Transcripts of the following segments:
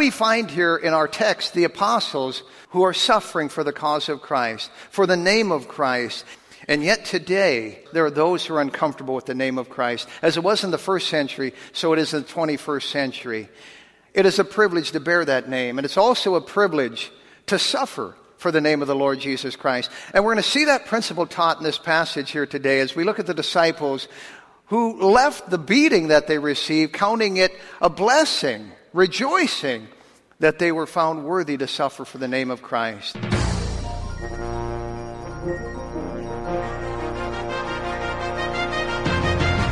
We find here in our text the apostles who are suffering for the cause of Christ, for the name of Christ. And yet today, there are those who are uncomfortable with the name of Christ. As it was in the first century, so it is in the 21st century. It is a privilege to bear that name, and it's also a privilege to suffer for the name of the Lord Jesus Christ. And we're going to see that principle taught in this passage here today as we look at the disciples who left the beating that they received, counting it a blessing, rejoicing that they were found worthy to suffer for the name of Christ.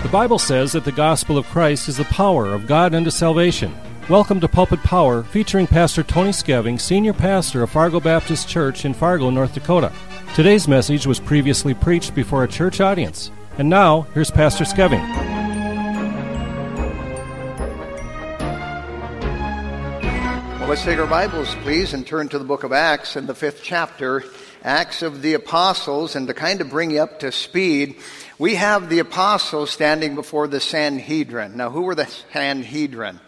The Bible says that the gospel of Christ is the power of God unto salvation. Welcome to Pulpit Power, featuring Pastor Tony Skeving, Senior Pastor of Fargo Baptist Church in Fargo, North Dakota. Today's message was previously preached before a church audience. And now, here's Pastor Skeving. Let's take our Bibles, please, and turn to the book of Acts in the fifth chapter, Acts of the Apostles, and to kind of bring you up to speed, we have the apostles standing before the Sanhedrin. Now, who were the Sanhedrin?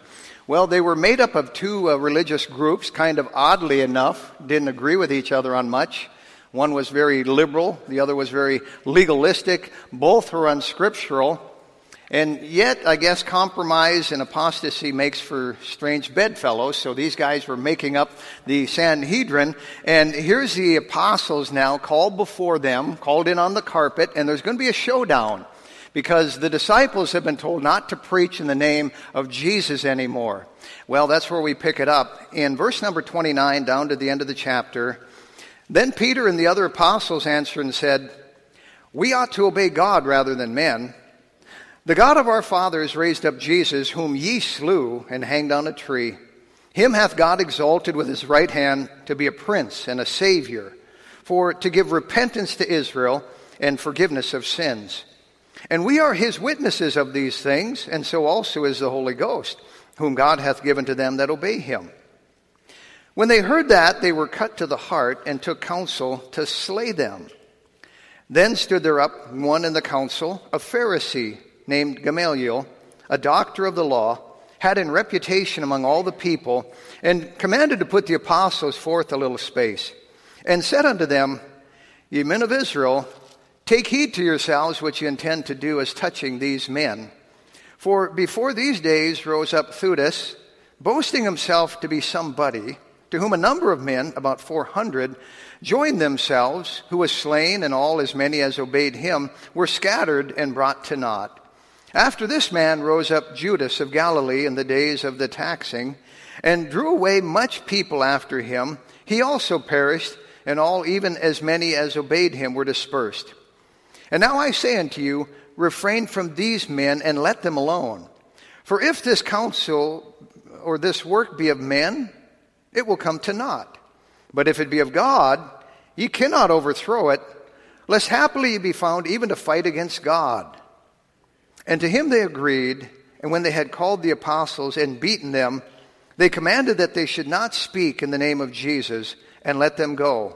Well, they were made up of two uh, religious groups, kind of oddly enough, didn't agree with each other on much. One was very liberal, the other was very legalistic. Both were unscriptural. And yet, I guess compromise and apostasy makes for strange bedfellows. So these guys were making up the Sanhedrin. And here's the apostles now called before them, called in on the carpet, and there's going to be a showdown because the disciples have been told not to preach in the name of Jesus anymore. Well, that's where we pick it up. In verse number 29, down to the end of the chapter, then Peter and the other apostles answered and said, We ought to obey God rather than men. The God of our fathers raised up Jesus, whom ye slew and hanged on a tree. Him hath God exalted with his right hand to be a prince and a savior, for to give repentance to Israel and forgiveness of sins. And we are his witnesses of these things, and so also is the Holy Ghost, whom God hath given to them that obey him. When they heard that, they were cut to the heart and took counsel to slay them. Then stood there up one in the council, a Pharisee named Gamaliel, a doctor of the law, had in reputation among all the people, and commanded to put the apostles forth a little space, and said unto them, Ye men of Israel, take heed to yourselves what ye intend to do as touching these men. For before these days rose up Theudas, boasting himself to be somebody, to whom a number of men, about four hundred, joined themselves, who was slain, and all as many as obeyed him were scattered and brought to naught. After this man rose up Judas of Galilee in the days of the taxing, and drew away much people after him. He also perished, and all, even as many as obeyed him, were dispersed. And now I say unto you, refrain from these men and let them alone. For if this counsel or this work be of men, it will come to naught. But if it be of God, ye cannot overthrow it, lest happily ye be found even to fight against God. And to him they agreed, and when they had called the apostles and beaten them, they commanded that they should not speak in the name of Jesus and let them go.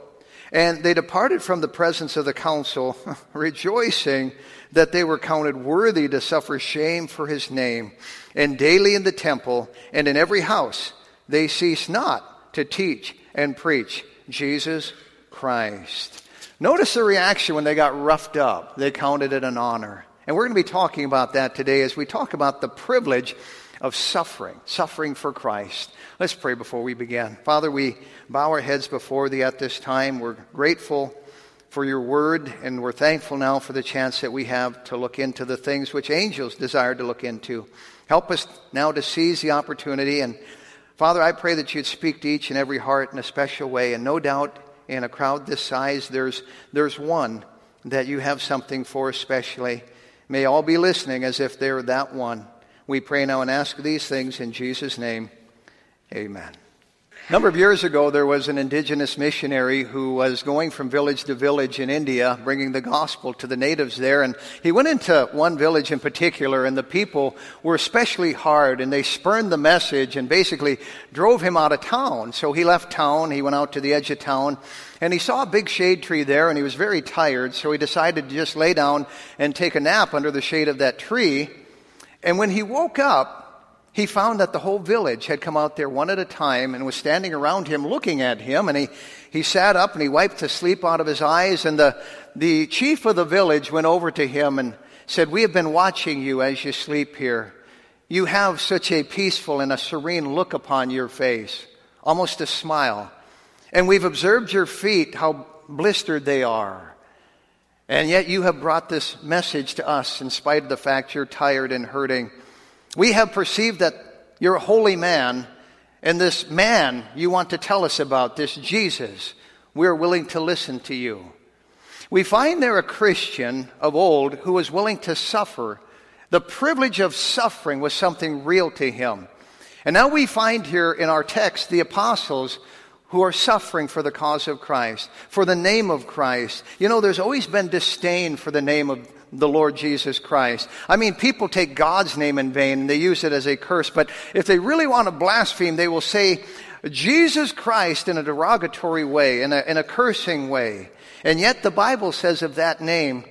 And they departed from the presence of the council, rejoicing that they were counted worthy to suffer shame for his name. And daily in the temple and in every house they ceased not to teach and preach Jesus Christ. Notice the reaction when they got roughed up. They counted it an honor. And we're going to be talking about that today as we talk about the privilege of suffering, suffering for Christ. Let's pray before we begin. Father, we bow our heads before Thee at this time. We're grateful for Your word, and we're thankful now for the chance that we have to look into the things which angels desire to look into. Help us now to seize the opportunity. And Father, I pray that You'd speak to each and every heart in a special way. And no doubt in a crowd this size, there's, there's one that you have something for especially. May all be listening as if they're that one. We pray now and ask these things in Jesus' name. Amen. A number of years ago, there was an indigenous missionary who was going from village to village in India, bringing the gospel to the natives there. And he went into one village in particular, and the people were especially hard, and they spurned the message and basically drove him out of town. So he left town, he went out to the edge of town, and he saw a big shade tree there, and he was very tired, so he decided to just lay down and take a nap under the shade of that tree. And when he woke up, he found that the whole village had come out there one at a time and was standing around him looking at him. And he, he sat up and he wiped the sleep out of his eyes. And the, the chief of the village went over to him and said, We have been watching you as you sleep here. You have such a peaceful and a serene look upon your face, almost a smile. And we've observed your feet, how blistered they are. And yet you have brought this message to us in spite of the fact you're tired and hurting. We have perceived that you're a holy man, and this man you want to tell us about, this Jesus, we're willing to listen to you. We find there a Christian of old who was willing to suffer. The privilege of suffering was something real to him. And now we find here in our text the apostles who are suffering for the cause of Christ, for the name of Christ. You know, there's always been disdain for the name of the Lord Jesus Christ. I mean, people take God's name in vain and they use it as a curse, but if they really want to blaspheme, they will say Jesus Christ in a derogatory way, in a, in a cursing way. And yet the Bible says of that name,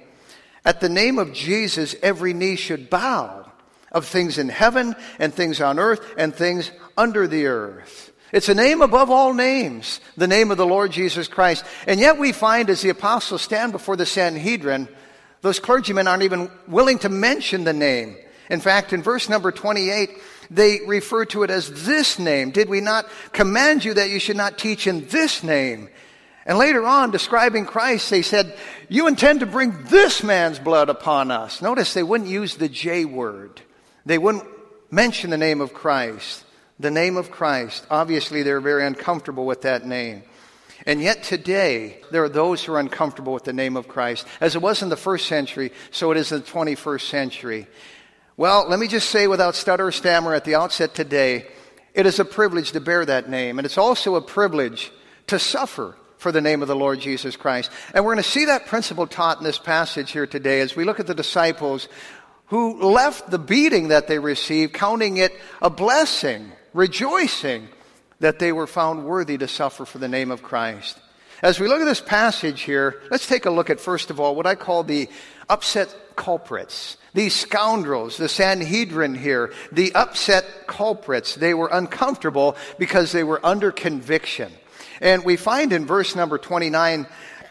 at the name of Jesus, every knee should bow of things in heaven and things on earth and things under the earth. It's a name above all names, the name of the Lord Jesus Christ. And yet we find as the apostles stand before the Sanhedrin, those clergymen aren't even willing to mention the name. In fact, in verse number 28, they refer to it as this name. Did we not command you that you should not teach in this name? And later on, describing Christ, they said, You intend to bring this man's blood upon us. Notice they wouldn't use the J word. They wouldn't mention the name of Christ. The name of Christ. Obviously, they're very uncomfortable with that name. And yet today, there are those who are uncomfortable with the name of Christ. As it was in the first century, so it is in the 21st century. Well, let me just say without stutter or stammer at the outset today, it is a privilege to bear that name. And it's also a privilege to suffer for the name of the Lord Jesus Christ. And we're going to see that principle taught in this passage here today as we look at the disciples who left the beating that they received, counting it a blessing, rejoicing that they were found worthy to suffer for the name of Christ. As we look at this passage here, let's take a look at, first of all, what I call the upset culprits. These scoundrels, the Sanhedrin here, the upset culprits, they were uncomfortable because they were under conviction. And we find in verse number 29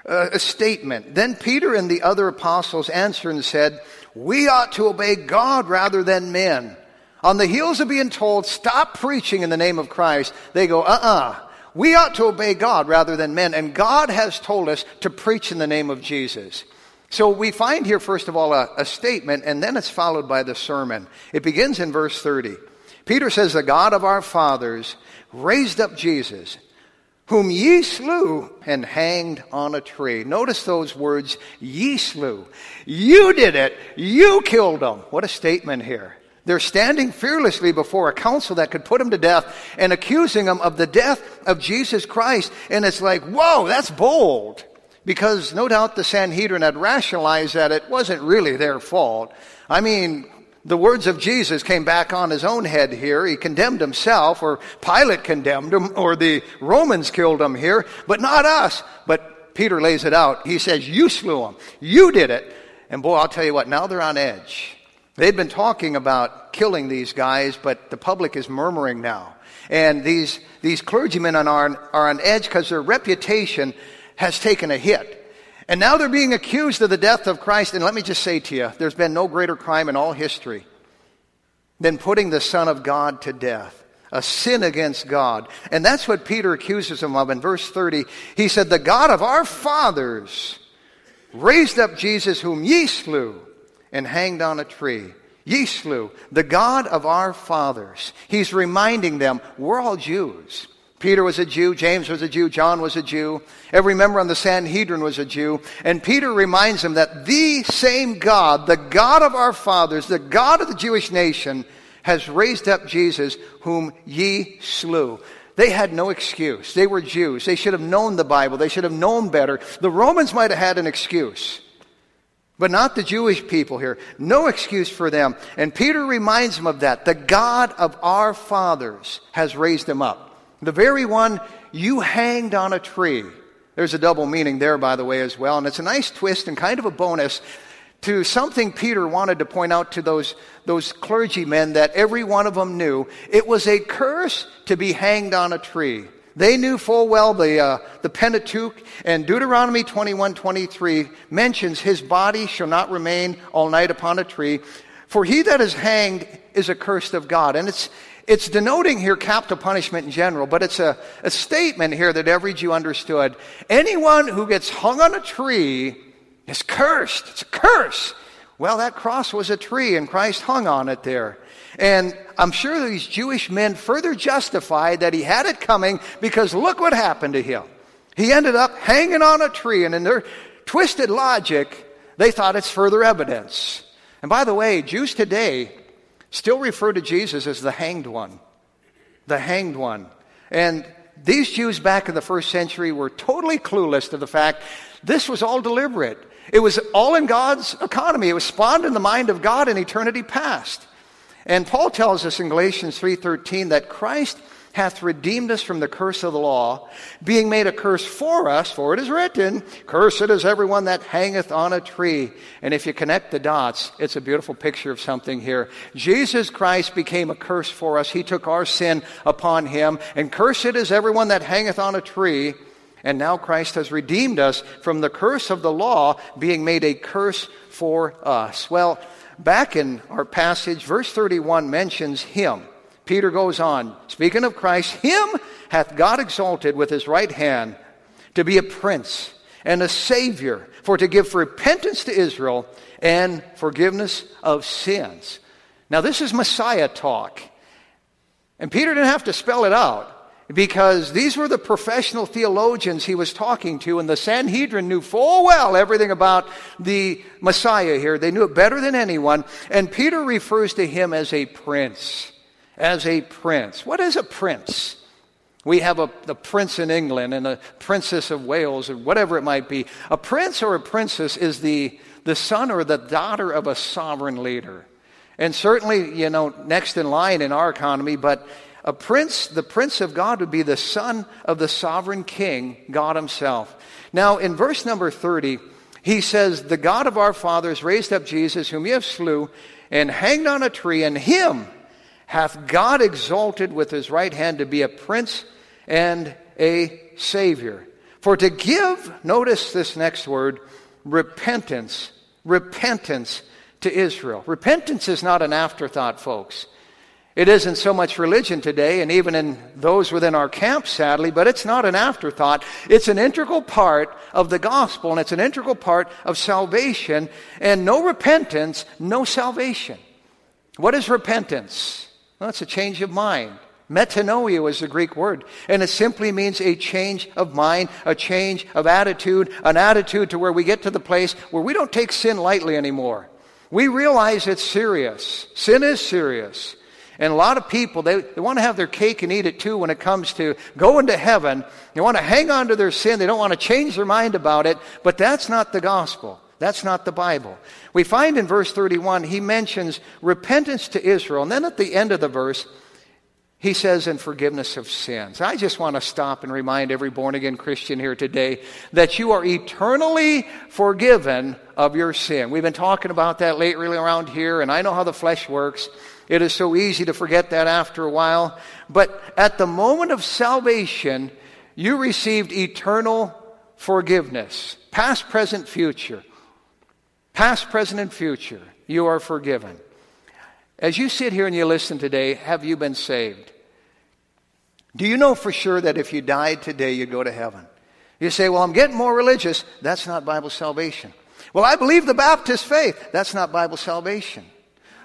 uh, a statement. Then Peter and the other apostles answered and said, We ought to obey God rather than men. On the heels of being told, stop preaching in the name of Christ, they go, uh uh-uh. uh We ought to obey God rather than men. And God has told us to preach in the name of Jesus. So we find here, first of all, a, a statement, and then it's followed by the sermon. It begins in verse 30. Peter says, The God of our fathers raised up Jesus, whom ye slew and hanged on a tree. Notice those words, ye slew. You did it. You killed him. What a statement here. They're standing fearlessly before a council that could put him to death and accusing him of the death of Jesus Christ. And it's like, whoa, that's bold. Because no doubt the Sanhedrin had rationalized that it wasn't really their fault. I mean, the words of Jesus came back on his own head here. He condemned himself, or Pilate condemned him, or the Romans killed him here, but not us. But Peter lays it out. He says, You slew him. You did it. And boy, I'll tell you what, now they're on edge. They'd been talking about killing these guys, but the public is murmuring now. And these, these clergymen are on, are on edge because their reputation has taken a hit. And now they're being accused of the death of Christ. And let me just say to you, there's been no greater crime in all history than putting the Son of God to death. A sin against God. And that's what Peter accuses him of in verse 30. He said, The God of our fathers raised up Jesus, whom ye slew and hanged on a tree. Slew the God of our fathers. He's reminding them, we're all Jews. Peter was a Jew, James was a Jew, John was a Jew, every member on the Sanhedrin was a Jew. And Peter reminds them that the same God, the God of our fathers, the God of the Jewish nation, has raised up Jesus, whom ye slew. They had no excuse. They were Jews. They should have known the Bible. They should have known better. The Romans might have had an excuse. But not the Jewish people here. No excuse for them. And Peter reminds them of that. The God of our fathers has raised him up. The very one you hanged on a tree. There's a double meaning there, by the way, as well. And it's a nice twist and kind of a bonus. to something Peter wanted to point out to those, those clergymen that every one of them knew. It was a curse to be hanged on a tree. They knew full well the, uh, the Pentateuch, and Deuteronomy 21 23 mentions, His body shall not remain all night upon a tree, for he that is hanged is accursed of God. And it's, it's denoting here capital punishment in general, but it's a, a statement here that every Jew understood. Anyone who gets hung on a tree is cursed. It's a curse. Well, that cross was a tree, and Christ hung on it there. And I'm sure these Jewish men further justified that he had it coming because look what happened to him. He ended up hanging on a tree, and in their twisted logic, they thought it's further evidence. And by the way, Jews today still refer to Jesus as the hanged one. The hanged one. And these Jews back in the first century were totally clueless to the fact this was all deliberate. It was all in God's economy. It was spawned in the mind of God in eternity past. And Paul tells us in Galatians 3:13 that Christ hath redeemed us from the curse of the law, being made a curse for us, for it is written, Cursed is everyone that hangeth on a tree. And if you connect the dots, it's a beautiful picture of something here. Jesus Christ became a curse for us. He took our sin upon him, and cursed is everyone that hangeth on a tree. And now Christ has redeemed us from the curse of the law, being made a curse for us. Well, back in our passage, verse 31 mentions him. Peter goes on, speaking of Christ, him hath God exalted with his right hand to be a prince and a savior, for to give repentance to Israel and forgiveness of sins. Now, this is Messiah talk. And Peter didn't have to spell it out because these were the professional theologians he was talking to, and the Sanhedrin knew full well everything about the Messiah here. They knew it better than anyone. And Peter refers to him as a prince. As a prince. What is a prince? We have a, the prince in England and a princess of Wales or whatever it might be. A prince or a princess is the, the son or the daughter of a sovereign leader. And certainly, you know, next in line in our economy, but a prince, the prince of God, would be the son of the sovereign king, God himself. Now, in verse number 30, he says, The God of our fathers raised up Jesus, whom you have slew, and hanged on a tree, and him hath God exalted with his right hand to be a prince and a savior. For to give, notice this next word, repentance, repentance to Israel. Repentance is not an afterthought, folks. It isn't so much religion today, and even in those within our camp, sadly, but it's not an afterthought. It's an integral part of the gospel, and it's an integral part of salvation. And no repentance, no salvation. What is repentance? Well, it's a change of mind. Metanoia is the Greek word, and it simply means a change of mind, a change of attitude, an attitude to where we get to the place where we don't take sin lightly anymore. We realize it's serious. Sin is serious. And a lot of people, they, they want to have their cake and eat it too when it comes to going to heaven. They want to hang on to their sin. They don't want to change their mind about it. But that's not the gospel. That's not the Bible. We find in verse 31, he mentions repentance to Israel. And then at the end of the verse, he says, in forgiveness of sins. I just want to stop and remind every born again Christian here today that you are eternally forgiven of your sin. We've been talking about that lately around here, and I know how the flesh works. It is so easy to forget that after a while. But at the moment of salvation, you received eternal forgiveness. Past, present, future. Past, present, and future. You are forgiven. As you sit here and you listen today, have you been saved? Do you know for sure that if you died today, you'd go to heaven? You say, Well, I'm getting more religious. That's not Bible salvation. Well, I believe the Baptist faith. That's not Bible salvation.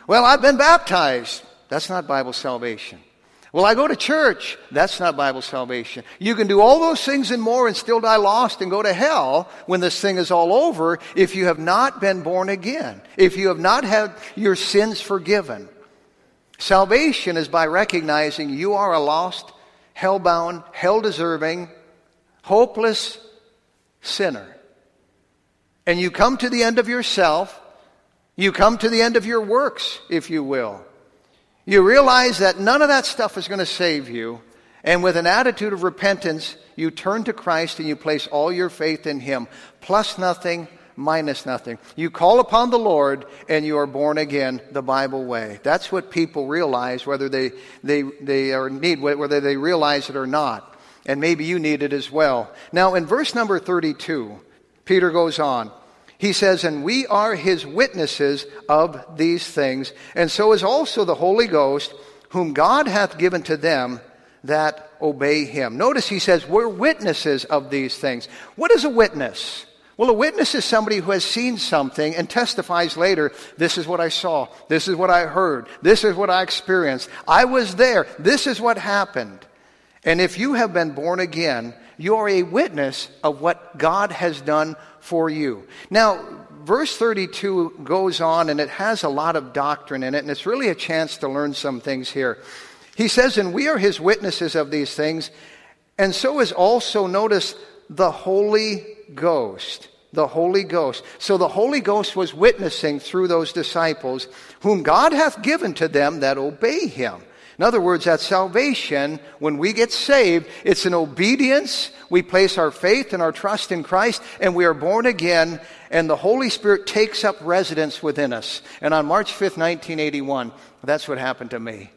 Well, I've been baptized. That's not Bible salvation. Well, I go to church. That's not Bible salvation. You can do all those things and more and still die lost and go to hell when this thing is all over if you have not been born again, if you have not had your sins forgiven. Salvation is by recognizing you are a lost, hell-bound, hell-deserving, hopeless sinner. And you come to the end of yourself you come to the end of your works, if you will. You realize that none of that stuff is going to save you. And with an attitude of repentance, you turn to Christ and you place all your faith in Him. Plus nothing, minus nothing. You call upon the Lord and you are born again the Bible way. That's what people realize, whether they, they, they are need, whether they realize it or not. And maybe you need it as well. Now, in verse number 32, Peter goes on. He says, And we are his witnesses of these things, and so is also the Holy Ghost, whom God hath given to them that obey him. Notice he says, We're witnesses of these things. What is a witness? Well, a witness is somebody who has seen something and testifies later, this is what I saw, this is what I heard, this is what I experienced, I was there, this is what happened. And if you have been born again, you are a witness of what God has done for you. Now, verse 32 goes on and it has a lot of doctrine in it, and it's really a chance to learn some things here. He says, And we are his witnesses of these things, and so is also, notice, the Holy Ghost. The Holy Ghost. So the Holy Ghost was witnessing through those disciples, whom God hath given to them that obey him. In other words, that salvation, when we get saved, it's an obedience. We place our faith and our trust in Christ, and we are born again, and the Holy Spirit takes up residence within us. And on March 5th, 1981, that's what happened to me.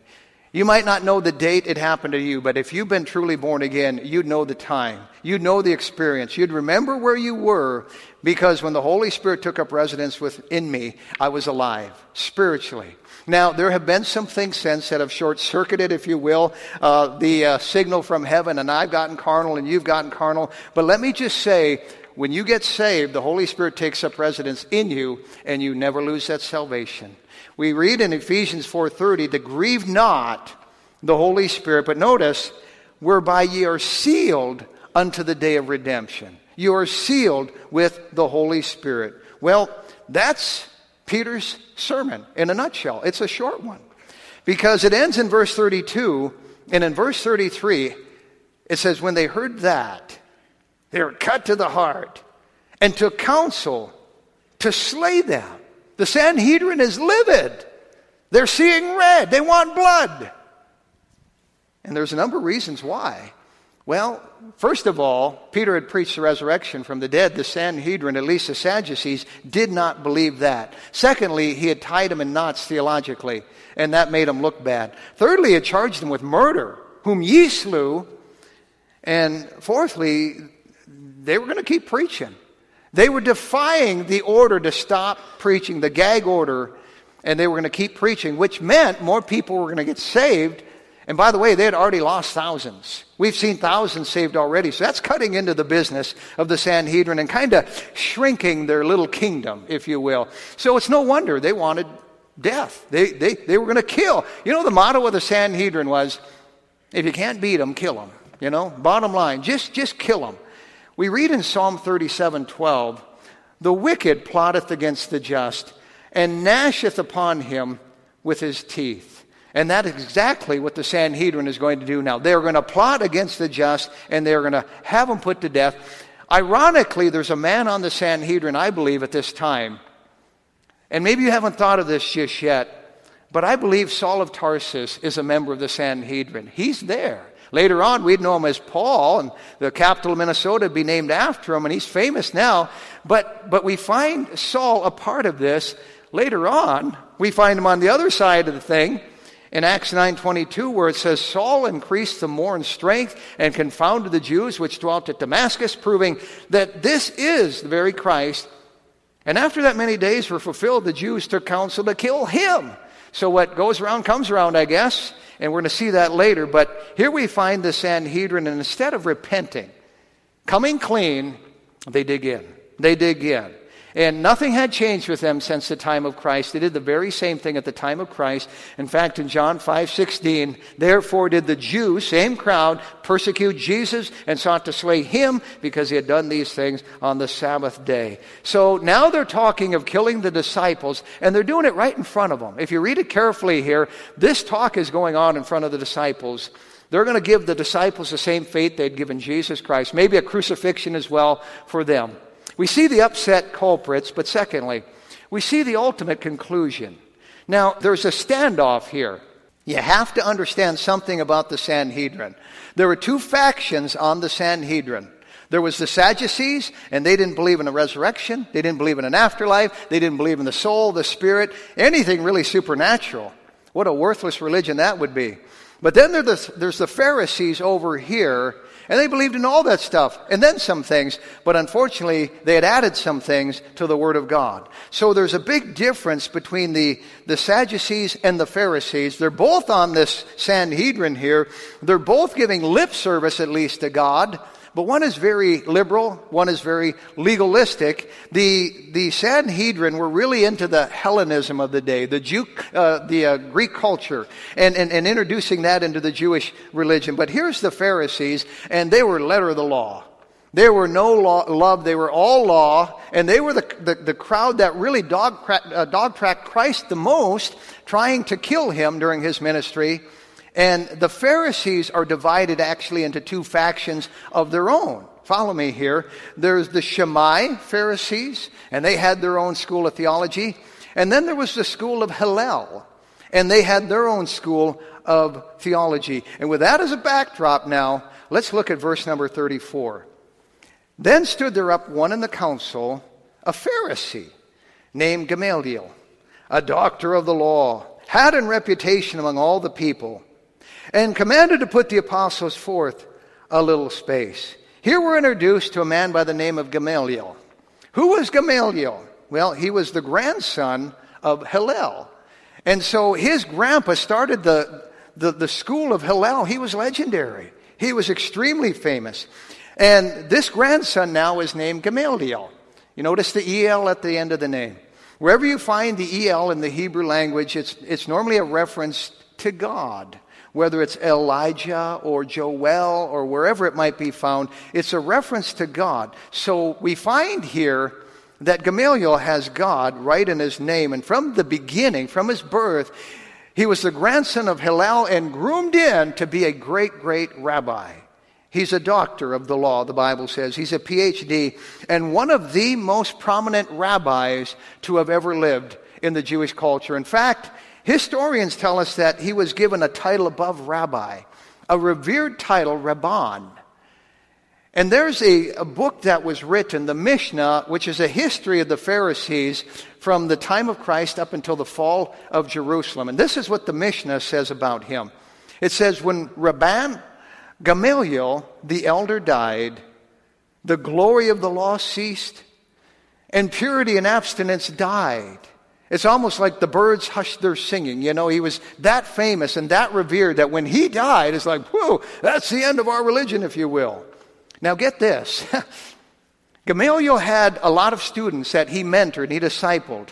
You might not know the date it happened to you, but if you've been truly born again, you'd know the time. You'd know the experience. You'd remember where you were because when the Holy Spirit took up residence within me, I was alive spiritually. Now, there have been some things since that have short circuited, if you will, uh, the uh, signal from heaven, and I've gotten carnal and you've gotten carnal. But let me just say, when you get saved, the Holy Spirit takes up residence in you, and you never lose that salvation. We read in Ephesians 4:30 to grieve not the Holy Spirit, but notice whereby ye are sealed unto the day of redemption. You are sealed with the Holy Spirit. Well, that's Peter's sermon in a nutshell. It's a short one because it ends in verse 32, and in verse 33, it says, When they heard that, they were cut to the heart and took counsel to slay them. The Sanhedrin is livid. They're seeing red. They want blood. And there's a number of reasons why. Well, first of all, Peter had preached the resurrection from the dead. The Sanhedrin, at least the Sadducees, did not believe that. Secondly, he had tied them in knots theologically, and that made them look bad. Thirdly, he had charged them with murder, whom ye slew. And fourthly, they were going to keep preaching. They were defying the order to stop preaching, the gag order, and they were going to keep preaching, which meant more people were going to get saved. And by the way, they had already lost thousands. We've seen thousands saved already. So that's cutting into the business of the Sanhedrin and kind of shrinking their little kingdom, if you will. So it's no wonder they wanted death. They, they, they were going to kill. You know, the motto of the Sanhedrin was if you can't beat them, kill them. You know, bottom line, just, just kill them. We read in Psalm 37 12, the wicked plotteth against the just and gnasheth upon him with his teeth. And that is exactly what the Sanhedrin is going to do now. They're going to plot against the just and they're going to have them put to death. Ironically, there's a man on the Sanhedrin, I believe, at this time. And maybe you haven't thought of this just yet, but I believe Saul of Tarsus is a member of the Sanhedrin. He's there. Later on, we'd know him as Paul, and the capital of Minnesota would be named after him, and he's famous now. But, but we find Saul a part of this. Later on, we find him on the other side of the thing in Acts 9:22 where it says Saul increased the more in strength and confounded the Jews which dwelt at Damascus proving that this is the very Christ and after that many days were fulfilled the Jews took counsel to kill him so what goes around comes around I guess and we're going to see that later. But here we find the Sanhedrin, and instead of repenting, coming clean, they dig in. They dig in. And nothing had changed with them since the time of Christ. They did the very same thing at the time of Christ. In fact, in John 5 16, therefore did the Jews, same crowd, persecute Jesus and sought to slay him because he had done these things on the Sabbath day. So now they're talking of killing the disciples, and they're doing it right in front of them. If you read it carefully here, this talk is going on in front of the disciples. They're going to give the disciples the same fate they'd given Jesus Christ, maybe a crucifixion as well for them. We see the upset culprits, but secondly, we see the ultimate conclusion. Now, there's a standoff here. You have to understand something about the Sanhedrin. There were two factions on the Sanhedrin. There was the Sadducees, and they didn't believe in a resurrection. They didn't believe in an afterlife. They didn't believe in the soul, the spirit, anything really supernatural. What a worthless religion that would be. But then there's the Pharisees over here, and they believed in all that stuff, and then some things, but unfortunately, they had added some things to the Word of God. So there's a big difference between the, the Sadducees and the Pharisees. They're both on this Sanhedrin here. They're both giving lip service, at least, to God, but one is very liberal, one is very legalistic. The, the Sanhedrin were really into the Hellenism of the day, the, Jew, uh, the uh, Greek culture, and, and, and introducing that into the Jewish religion. But here's the Pharisees, and they were letter of the law. They were no law, love, they were all law, and they were the, the, the crowd that really dog, uh, dog tracked Christ the most, trying to kill him during his ministry. And the Pharisees are divided actually into two factions of their own. Follow me here. There's the Shammai Pharisees, and they had their own school of theology. And then there was the school of Hillel, and they had their own school of theology. And with that as a backdrop now, let's look at verse number 34. Then stood there up one in the council, a Pharisee, named Gamaliel, a doctor of the law, had in reputation among all the people and commanded to put the apostles forth a little space. Here we're introduced to a man by the name of Gamaliel. Who was Gamaliel? Well, he was the grandson of Hillel. And so his grandpa started the, the, the school of Hillel. He was legendary. He was extremely famous. And this grandson now is named Gamaliel. You notice the EL at the end of the name. Wherever you find the EL in the Hebrew language, it's, it's normally a reference to God whether it's Elijah or Joel or wherever it might be found, it's a reference to God. So we find here that Gamaliel has God right in his name. And from the beginning, from his birth, he was the grandson of Hillel and groomed in to be a great, great rabbi. He's a doctor of the law, the Bible says. He's a PhD and one of the most prominent rabbis to have ever lived in the Jewish culture. In fact, Historians tell us that he was given a title above rabbi, a revered title, Rabban. And there's a, a, book that was written, the Mishnah, which is a history of the Pharisees from the time of Christ up until the fall of Jerusalem. And this is what the Mishnah says about him. It says, When Rabban Gamaliel, the elder, died, the glory of the law ceased, and purity and abstinence died. It's almost like the birds hushed their singing. You know, he was that famous and that revered that when he died, it's like, whoa, that's the end of our religion, if you will. Now get this. Gamaliel had a lot of students that he mentored, he discipled.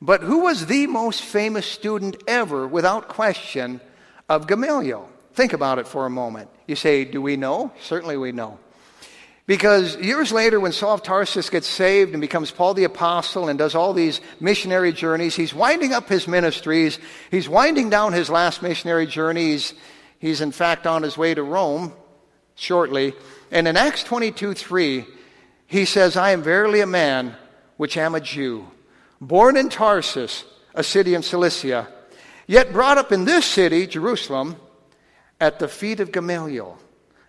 But who was the most famous student ever, without question, of Gamaliel? Think about it for a moment. You say, do we know? Certainly we know. Because years later, when Saul of Tarsus gets saved and becomes Paul the Apostle and does all these missionary journeys, he's winding up his ministries. He's winding down his last missionary journeys. He's, in fact, on his way to Rome shortly. And in Acts 22 3, he says, I am verily a man which am a Jew, born in Tarsus, a city in Cilicia, yet brought up in this city, Jerusalem, at the feet of Gamaliel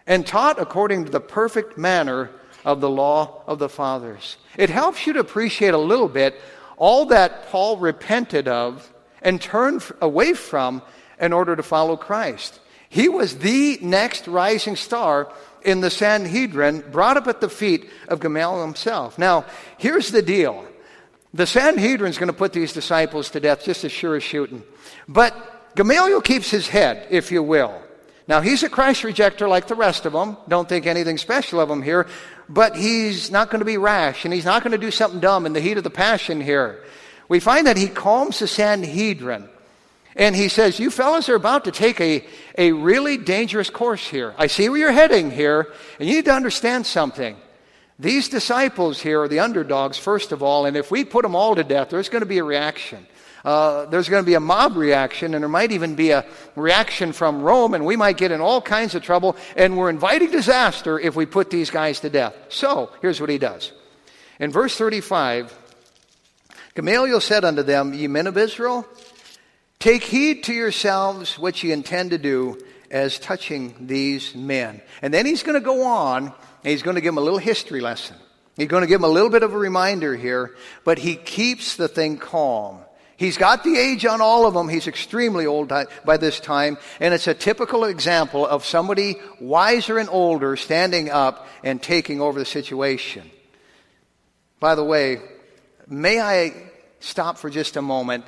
and taught according to the perfect manner of the law of the fathers. It helps you to appreciate a little bit all that Paul repented of and turned away from in order to follow Christ. He was the next rising star in the Sanhedrin, brought up at the feet of Gamaliel himself. Now, here's the deal. The Sanhedrin's going to put these disciples to death just as sure as shooting. But Gamaliel keeps his head, if you will. Now, he's a Christ rejecter like the rest of them. Don't think anything special of him here. But he's not going to be rash, and he's not going to do something dumb in the heat of the passion here. We find that he calms the Sanhedrin. And he says, You fellows are about to take a, a really dangerous course here. I see where you're heading here, and you need to understand something. These disciples here are the underdogs, first of all, and if we put them all to death, there's going to be a reaction uh, there's going to be a mob reaction, and there might even be a reaction from Rome, and we might get in all kinds of trouble, and we're inviting disaster if we put these guys to death. So, here's what he does. In verse 35, Gamaliel said unto them, Ye men of Israel, take heed to yourselves what ye intend to do, as touching these men. And then he's going to go on and he's going to give them a little history lesson. He's going to give them a little bit of a reminder here, but he keeps the thing calm. He's got the age on all of them. He's extremely old by this time. And it's a typical example of somebody wiser and older standing up and taking over the situation. By the way, may I stop for just a moment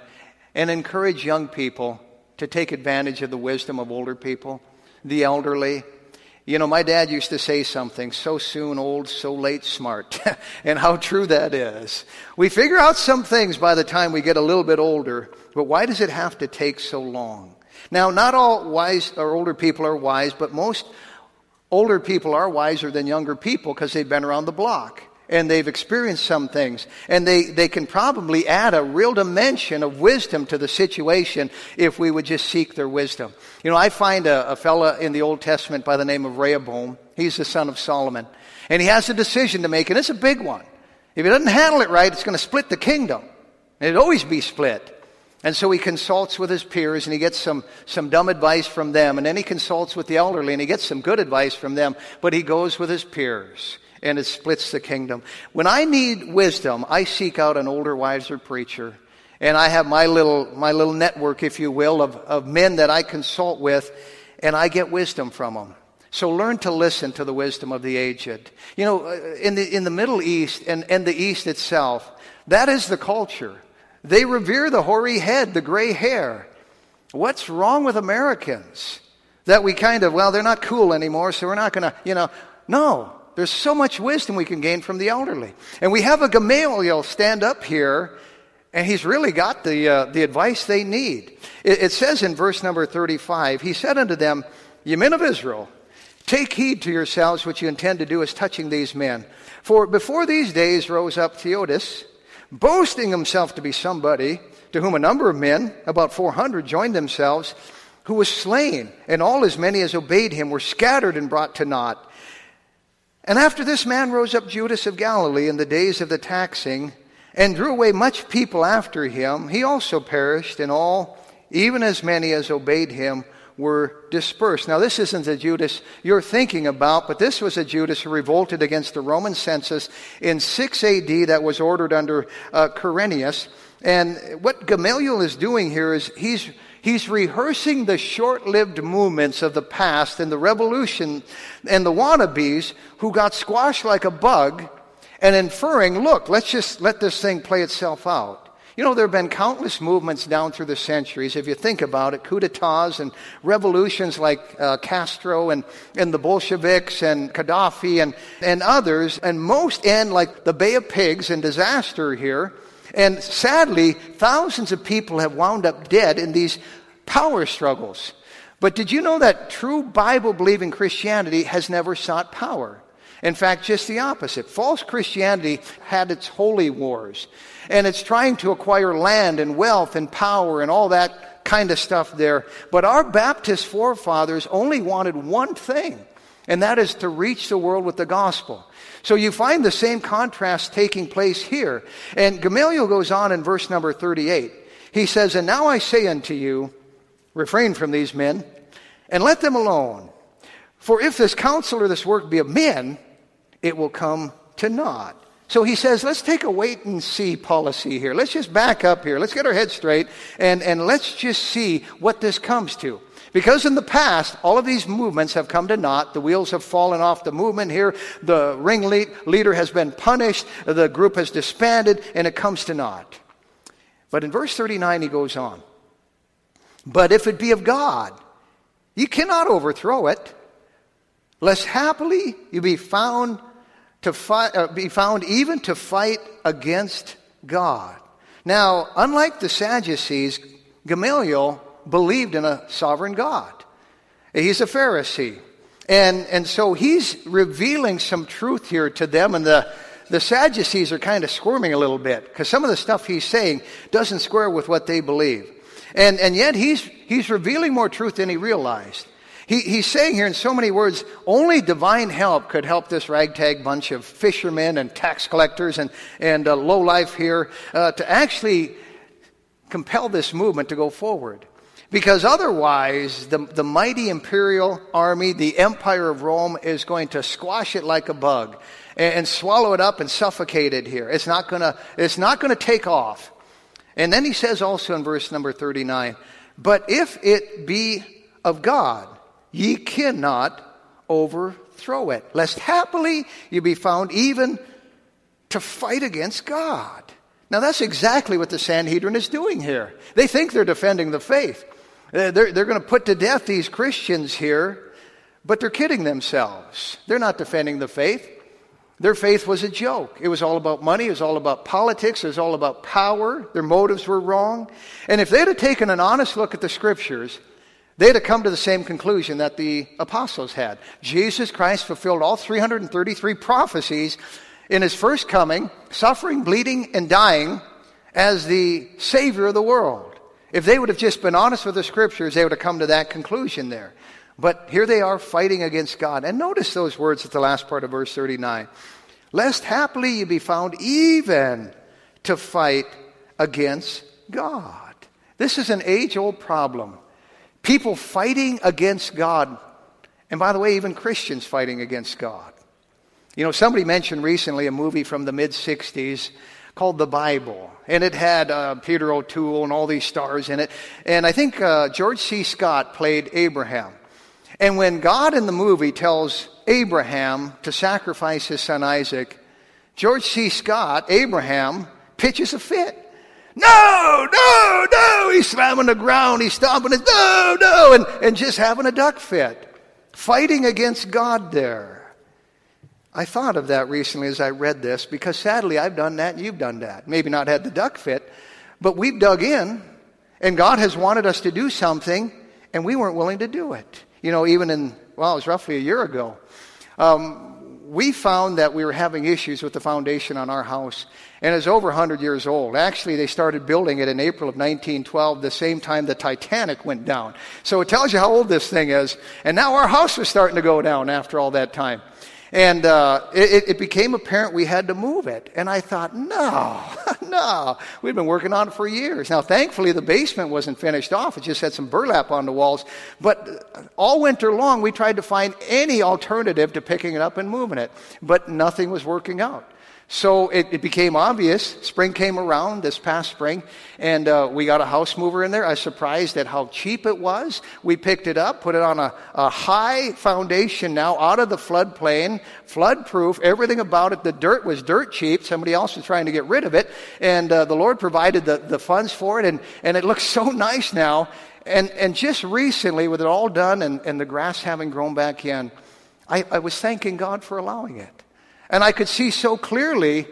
and encourage young people to take advantage of the wisdom of older people, the elderly. You know, my dad used to say something so soon old, so late smart, and how true that is. We figure out some things by the time we get a little bit older, but why does it have to take so long? Now, not all wise or older people are wise, but most older people are wiser than younger people because they've been around the block and they've experienced some things. And they, they can probably add a real dimension of wisdom to the situation if we would just seek their wisdom. You know, I find a, a fella in the Old Testament by the name of Rehoboam. He's the son of Solomon. And he has a decision to make, and it's a big one. If he doesn't handle it right, it's going to split the kingdom. It'd always be split. And so he consults with his peers and he gets some, some dumb advice from them. And then he consults with the elderly and he gets some good advice from them. But he goes with his peers and it splits the kingdom. When I need wisdom, I seek out an older, wiser preacher. And I have my little, my little network, if you will, of, of men that I consult with, and I get wisdom from them. So learn to listen to the wisdom of the aged. You know, uh, in the, in the Middle East and, and the East itself, that is the culture. They revere the hoary head, the gray hair. What's wrong with Americans? That we kind of, well, they're not cool anymore, so we're not going to, you know. No, there's so much wisdom we can gain from the elderly. And we have a Gamaliel stand up here, and he's really got the, uh, the advice they need. It, it says in verse number 35 He said unto them, Ye men of Israel, take heed to yourselves what you intend to do as touching these men. For before these days rose up Theudas, boasting himself to be somebody, to whom a number of men, about 400, joined themselves, who was slain, and all as many as obeyed him were scattered and brought to naught. And after this man rose up Judas of Galilee in the days of the taxing, and drew away much people after him. He also perished, and all, even as many as obeyed him, were dispersed. Now, this isn't the Judas you're thinking about, but this was a Judas who revolted against the Roman census in 6 AD that was ordered under uh, Quirinius. And what Gamaliel is doing here is he's He's rehearsing the short lived movements of the past and the revolution and the wannabes who got squashed like a bug and inferring, look, let's just let this thing play itself out. You know, there have been countless movements down through the centuries. If you think about it, coup d'etats and revolutions like uh, Castro and, and the Bolsheviks and Gaddafi and, and others, and most end like the Bay of Pigs and disaster here. And sadly, thousands of people have wound up dead in these power struggles. But did you know that true Bible believing Christianity has never sought power? In fact, just the opposite. False Christianity had its holy wars, and it's trying to acquire land and wealth and power and all that kind of stuff there. But our Baptist forefathers only wanted one thing, and that is to reach the world with the gospel. So you find the same contrast taking place here. And Gamaliel goes on in verse number 38. He says, And now I say unto you, refrain from these men, and let them alone. For if this counsel or this work be of men, it will come to naught. So he says, let's take a wait and see policy here. Let's just back up here. Let's get our heads straight and, and let's just see what this comes to. Because in the past, all of these movements have come to naught. The wheels have fallen off the movement here. The ringleader has been punished. The group has disbanded, and it comes to naught. But in verse 39, he goes on. But if it be of God, you cannot overthrow it, lest happily you be found to uh, be found even to fight against God. Now, unlike the Sadducees, Gamaliel believed in a sovereign God. He's a Pharisee. And, and so he's revealing some truth here to them, and the, the Sadducees are kind of squirming a little bit because some of the stuff he's saying doesn't square with what they believe. And, and yet he's, he's revealing more truth than he realized. He, he's saying here in so many words, only divine help could help this ragtag bunch of fishermen and tax collectors and, and uh, low life here uh, to actually compel this movement to go forward. Because otherwise, the, the mighty imperial army, the empire of Rome, is going to squash it like a bug and, and swallow it up and suffocate it here. It's not not gonna take off. And then he says also in verse number 39, but if it be of God, ye cannot overthrow it, lest happily you be found even to fight against God. Now that's exactly what the Sanhedrin is doing here. They think they're defending the faith. Uh, they're, they're going to put to death these Christians here, but they're kidding themselves. They're not defending the faith. Their faith was a joke. It was all about money. It was all about politics. It was all about power. Their motives were wrong. And if they'd have taken an honest look at the scriptures, they'd have come to the same conclusion that the apostles had. Jesus Christ fulfilled all 333 prophecies in his first coming, suffering, bleeding, and dying as the Savior of the world. If they would have just been honest with the scriptures, they would have come to that conclusion there. But here they are fighting against God. And notice those words at the last part of verse 39. Lest happily you be found even to fight against God. This is an age old problem. People fighting against God. And by the way, even Christians fighting against God. You know, somebody mentioned recently a movie from the mid 60s called The Bible. And it had uh, Peter O'Toole and all these stars in it. And I think uh, George C. Scott played Abraham. And when God in the movie tells Abraham to sacrifice his son Isaac, George C. Scott, Abraham, pitches a fit. No, no, no! He's slamming the ground, he's stomping no, no, and, and just having a duck fit. Fighting against God there. I thought of that recently as I read this because sadly I've done that and you've done that. Maybe not had the duck fit, but we've dug in and God has wanted us to do something and we weren't willing to do it. You know, even in, well, it was roughly a year ago. Um, we found that we were having issues with the foundation on our house, and it's over 100 years old. Actually, they started building it in April of 1912, the same time the Titanic went down. So it tells you how old this thing is. And now our house was starting to go down after all that time. And uh, it, it, became apparent we had to move it. And I thought, no, no. We'd been working on it for years. Now, thankfully, the basement wasn't finished off. It just had some burlap on the walls. But all winter long, we tried to find any alternative to picking it up and moving it. But nothing was working out. So it, it, became obvious. Spring came around this past spring, and uh, we got a house mover in there. I was surprised at how cheap it was. We picked it up, put it on a, a high foundation now, out of the floodplain, flood proof, everything about it. The dirt was dirt cheap. Somebody else was trying to get rid of it, and uh, the Lord provided the, the funds for it, and, and it looks so nice now. And, and just recently, with it all done and, and the grass having grown back in, I, I was thanking God for allowing it. And I could see so clearly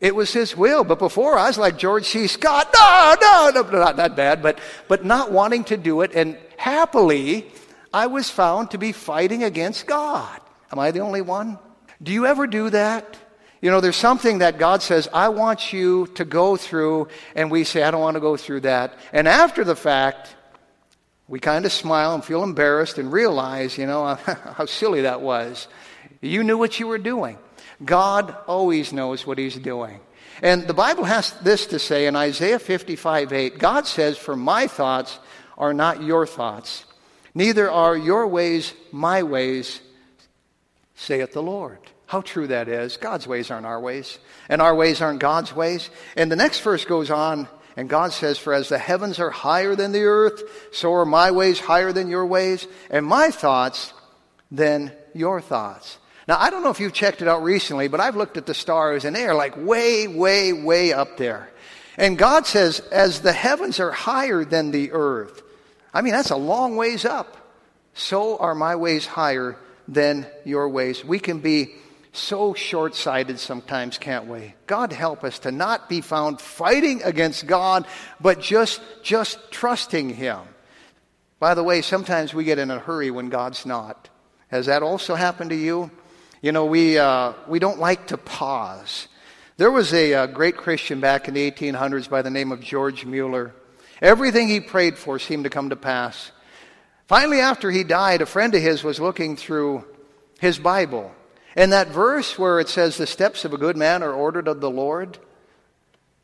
it was his will. But before I was like George C. Scott, no, no, no, not that bad, but, but not wanting to do it. And happily, I was found to be fighting against God. Am I the only one? Do you ever do that? You know, there's something that God says, I want you to go through, and we say, I don't want to go through that. And after the fact, we kind of smile and feel embarrassed and realize, you know, how silly that was. You knew what you were doing. God always knows what He's doing. And the Bible has this to say in Isaiah 55 8 God says, For my thoughts are not your thoughts, neither are your ways my ways, saith the Lord. How true that is. God's ways aren't our ways, and our ways aren't God's ways. And the next verse goes on, and God says, For as the heavens are higher than the earth, so are my ways higher than your ways, and my thoughts than your thoughts. Now, I don't know if you've checked it out recently, but I've looked at the stars and they are like way, way, way up there. And God says, as the heavens are higher than the earth, I mean, that's a long ways up. So are my ways higher than your ways. We can be so short sighted sometimes, can't we? God help us to not be found fighting against God, but just, just trusting Him. By the way, sometimes we get in a hurry when God's not. Has that also happened to you? You know, we, uh, we don't like to pause. There was a, a uh, great Christian back in the 1800s by the name of George Mueller. Everything he prayed for seemed to come to pass. Finally, after he died, a friend of his was looking through his Bible. And that verse where it says, The steps of a good man are ordered of the Lord,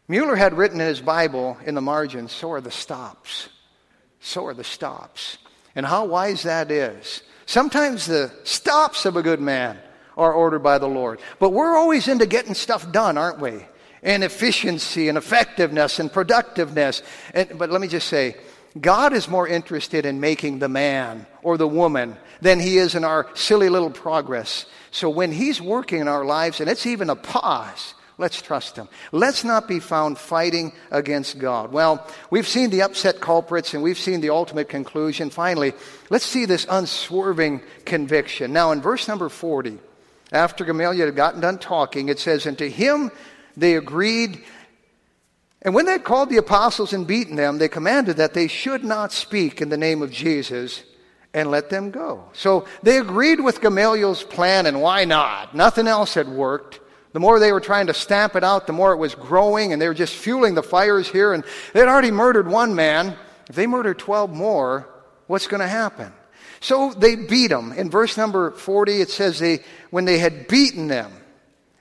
Mueller had written in his Bible in the margin, so are the stops. so are the stops. And how wise that is. Sometimes the stops of a good man are ordered by the Lord. But we're always into getting stuff done, aren't we? And efficiency and effectiveness and productiveness. And, but let me just say, God is more interested in making the man or the woman than he is in our silly little progress. So when he's working in our lives, and it's even a pause, let's trust him. Let's not be found fighting against God. Well, we've seen the upset culprits and we've seen the ultimate conclusion. Finally, let's see this unswerving conviction. Now, in verse number 40, after Gamaliel had gotten done talking, it says, And to him they agreed. And when they had called the apostles and beaten them, they commanded that they should not speak in the name of Jesus and let them go. So they agreed with Gamaliel's plan, and why not? Nothing else had worked. The more they were trying to stamp it out, the more it was growing, and they were just fueling the fires here. And they'd already murdered one man. If they murder 12 more, what's going to happen? So they beat them. In verse number 40, it says they, when they had beaten them.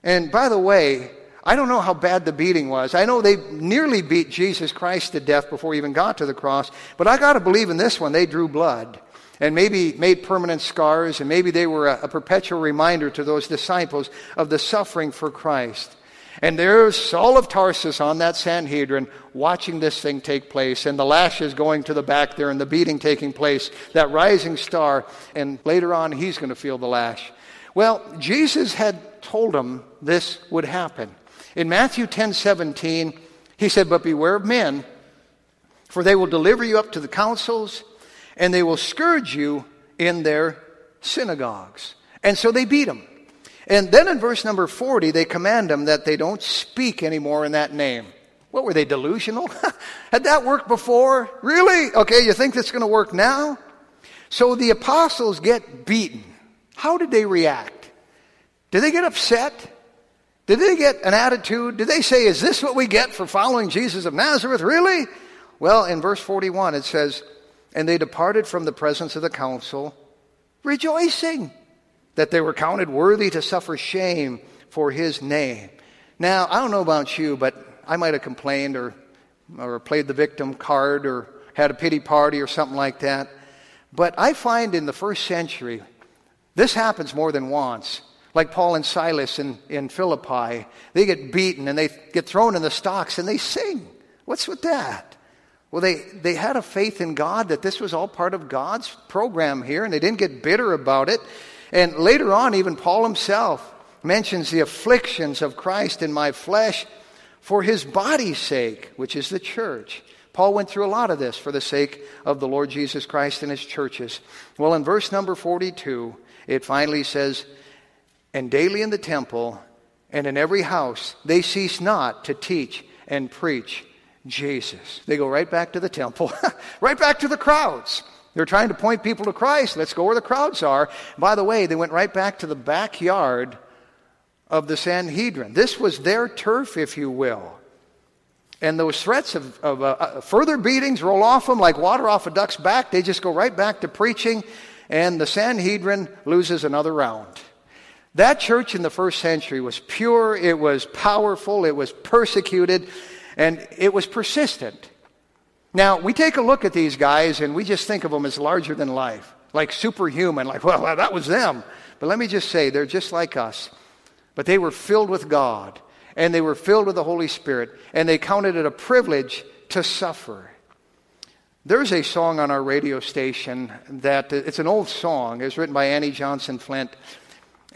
And by the way, I don't know how bad the beating was. I know they nearly beat Jesus Christ to death before he even got to the cross. But I got to believe in this one, they drew blood and maybe made permanent scars, and maybe they were a, a, perpetual reminder to those disciples of the suffering for Christ. And there's Saul of Tarsus on that Sanhedrin watching this thing take place, and the lashes going to the back there, and the beating taking place, that rising star, and later on he's going to feel the lash. Well, Jesus had told him this would happen. In Matthew 10 17, he said, But beware of men, for they will deliver you up to the councils and they will scourge you in their synagogues. And so they beat him. And then in verse number 40, they command them that they don't speak anymore in that name. What were they delusional? Had that worked before? Really? Okay, you think that's going to work now? So the apostles get beaten. How did they react? Did they get upset? Did they get an attitude? Did they say, Is this what we get for following Jesus of Nazareth? Really? Well, in verse 41, it says, and they departed from the presence of the council, rejoicing that they were counted worthy to suffer shame for his name. Now, I don't know about you, but I might have complained or, or played the victim card or had a pity party or something like that. But I find in the first century, this happens more than once. Like Paul and Silas in, in Philippi, they get beaten and they get thrown in the stocks and they sing. What's with that? Well, they, they had a faith in God that this was all part of God's program here, and they didn't get bitter about it. And later on, even Paul himself mentions the afflictions of Christ in my flesh for his body's sake, which is the church. Paul went through a lot of this for the sake of the Lord Jesus Christ and his churches. Well, in verse number 42, it finally says, And daily in the temple and in every house they cease not to teach and preach Jesus. They go right back to the temple, right back to the crowds. They're trying to point people to Christ. Let's go where the crowds are. By the way, they went right back to the backyard of the Sanhedrin. This was their turf, if you will. And those threats of, of uh, uh, further beatings roll off them like water off a duck's back. They just go right back to preaching, and the Sanhedrin loses another round. That church in the first century was pure, it was powerful, it was persecuted, and it was persistent. Now, we take a look at these guys and we just think of them as larger than life, like superhuman, like, well, that was them. But let me just say, they're just like us. But they were filled with God, and they were filled with the Holy Spirit, and they counted it a privilege to suffer. There's a song on our radio station that it's an old song. It was written by Annie Johnson Flint.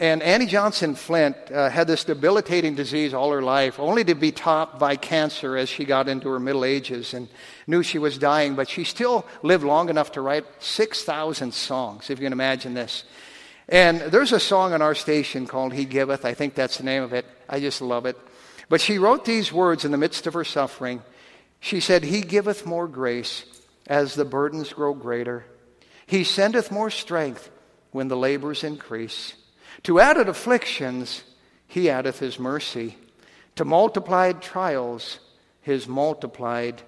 And Annie Johnson Flint uh, had this debilitating disease all her life, only to be topped by cancer as she got into her middle ages and knew she was dying. But she still lived long enough to write 6,000 songs, if you can imagine this. And there's a song on our station called He Giveth. I think that's the name of it. I just love it. But she wrote these words in the midst of her suffering. She said, He giveth more grace as the burdens grow greater. He sendeth more strength when the labors increase. To added afflictions, he addeth his mercy. To multiplied trials, his multiplied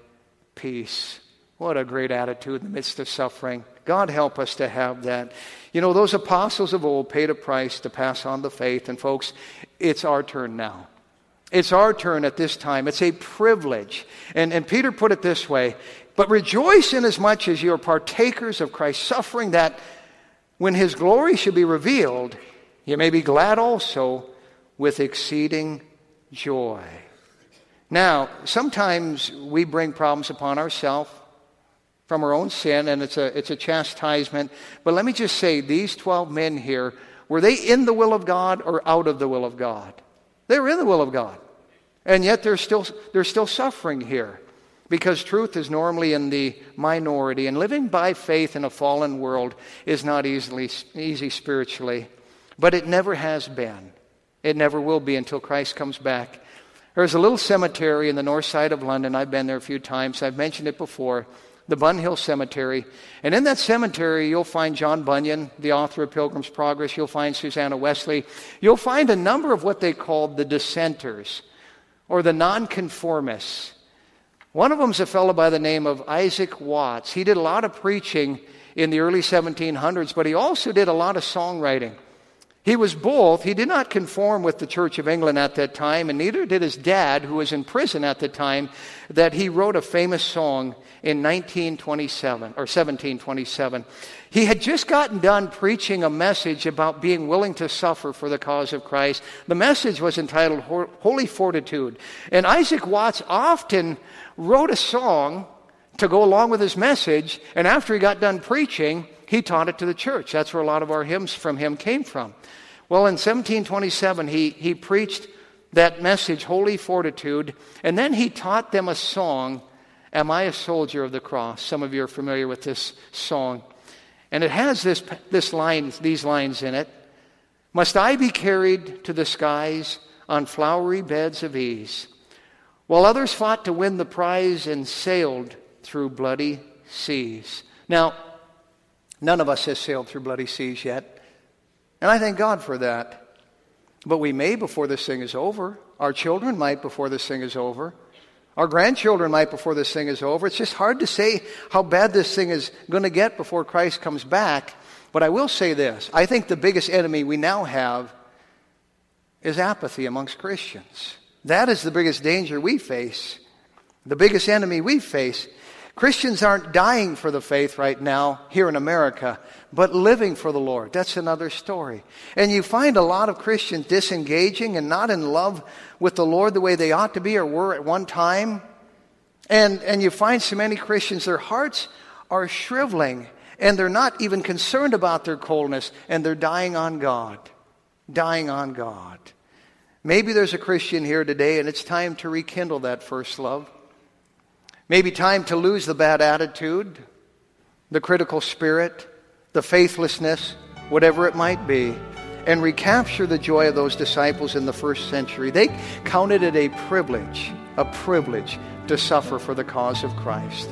peace. What a great attitude in the midst of suffering. God help us to have that. You know, those apostles of old paid a price to pass on the faith. And folks, it's our turn now. It's our turn at this time. It's a privilege. And, and Peter put it this way But rejoice inasmuch as you're partakers of Christ's suffering, that when his glory shall be revealed, you may be glad also with exceeding joy. Now, sometimes we bring problems upon ourselves from our own sin, and it's a, it's a chastisement. But let me just say, these 12 men here, were they in the will of God or out of the will of God? They were in the will of God. And yet they're still, they're still suffering here because truth is normally in the minority. And living by faith in a fallen world is not easily, easy spiritually, but it never has been. It never will be until Christ comes back. There's a little cemetery in the north side of London. I've been there a few times. I've mentioned it before the Bunhill Cemetery. And in that cemetery, you'll find John Bunyan, the author of Pilgrim's Progress. You'll find Susanna Wesley. You'll find a number of what they called the dissenters or the nonconformists. One of them is a fellow by the name of Isaac Watts. He did a lot of preaching in the early 1700s, but he also did a lot of songwriting. He was both. He did not conform with the Church of England at that time, and neither did his dad, who was in prison at the time, that he wrote a famous song in 1927 or 1727. He had just gotten done preaching a message about being willing to suffer for the cause of Christ. The message was entitled Holy Fortitude. And Isaac Watts often wrote a song to go along with his message, and after he got done preaching, he taught it to the church. That's where a lot of our hymns from him came from. Well, in 1727, he, he preached that message, Holy Fortitude, and then he taught them a song, Am I a Soldier of the Cross? Some of you are familiar with this song. And it has this, this line, these lines in it. Must I be carried to the skies on flowery beds of ease, while others fought to win the prize and sailed through bloody seas? Now, None of us has sailed through bloody seas yet. And I thank God for that. But we may before this thing is over. Our children might before this thing is over. Our grandchildren might before this thing is over. It's just hard to say how bad this thing is going to get before Christ comes back. But I will say this I think the biggest enemy we now have is apathy amongst Christians. That is the biggest danger we face. The biggest enemy we face Christians aren't dying for the faith right now here in America, but living for the Lord. That's another story. And you find a lot of Christians disengaging and not in love with the Lord the way they ought to be or were at one time. And, and you find so many Christians, their hearts are shriveling and they're not even concerned about their coldness and they're dying on God. Dying on God. Maybe there's a Christian here today and it's time to rekindle that first love. Maybe time to lose the bad attitude, the critical spirit, the faithlessness, whatever it might be, and recapture the joy of those disciples in the first century. They counted it a privilege, a privilege to suffer for the cause of Christ.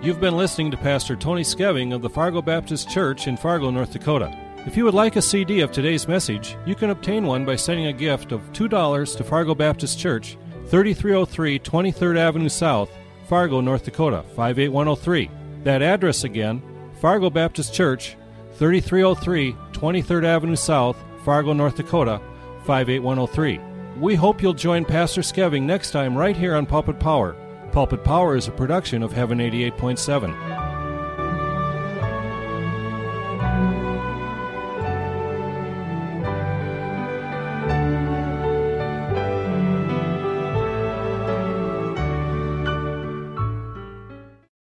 You've been listening to Pastor Tony Skeving of the Fargo Baptist Church in Fargo, North Dakota. If you would like a CD of today's message, you can obtain one by sending a gift of $2 to Fargo Baptist Church, 3303 23rd Avenue South, Fargo, North Dakota, 58103. That address again, Fargo Baptist Church, 3303 23rd Avenue South, Fargo, North Dakota, 58103. We hope you'll join Pastor Skeving next time right here on Pulpit Power. Pulpit Power is a production of Heaven 88.7.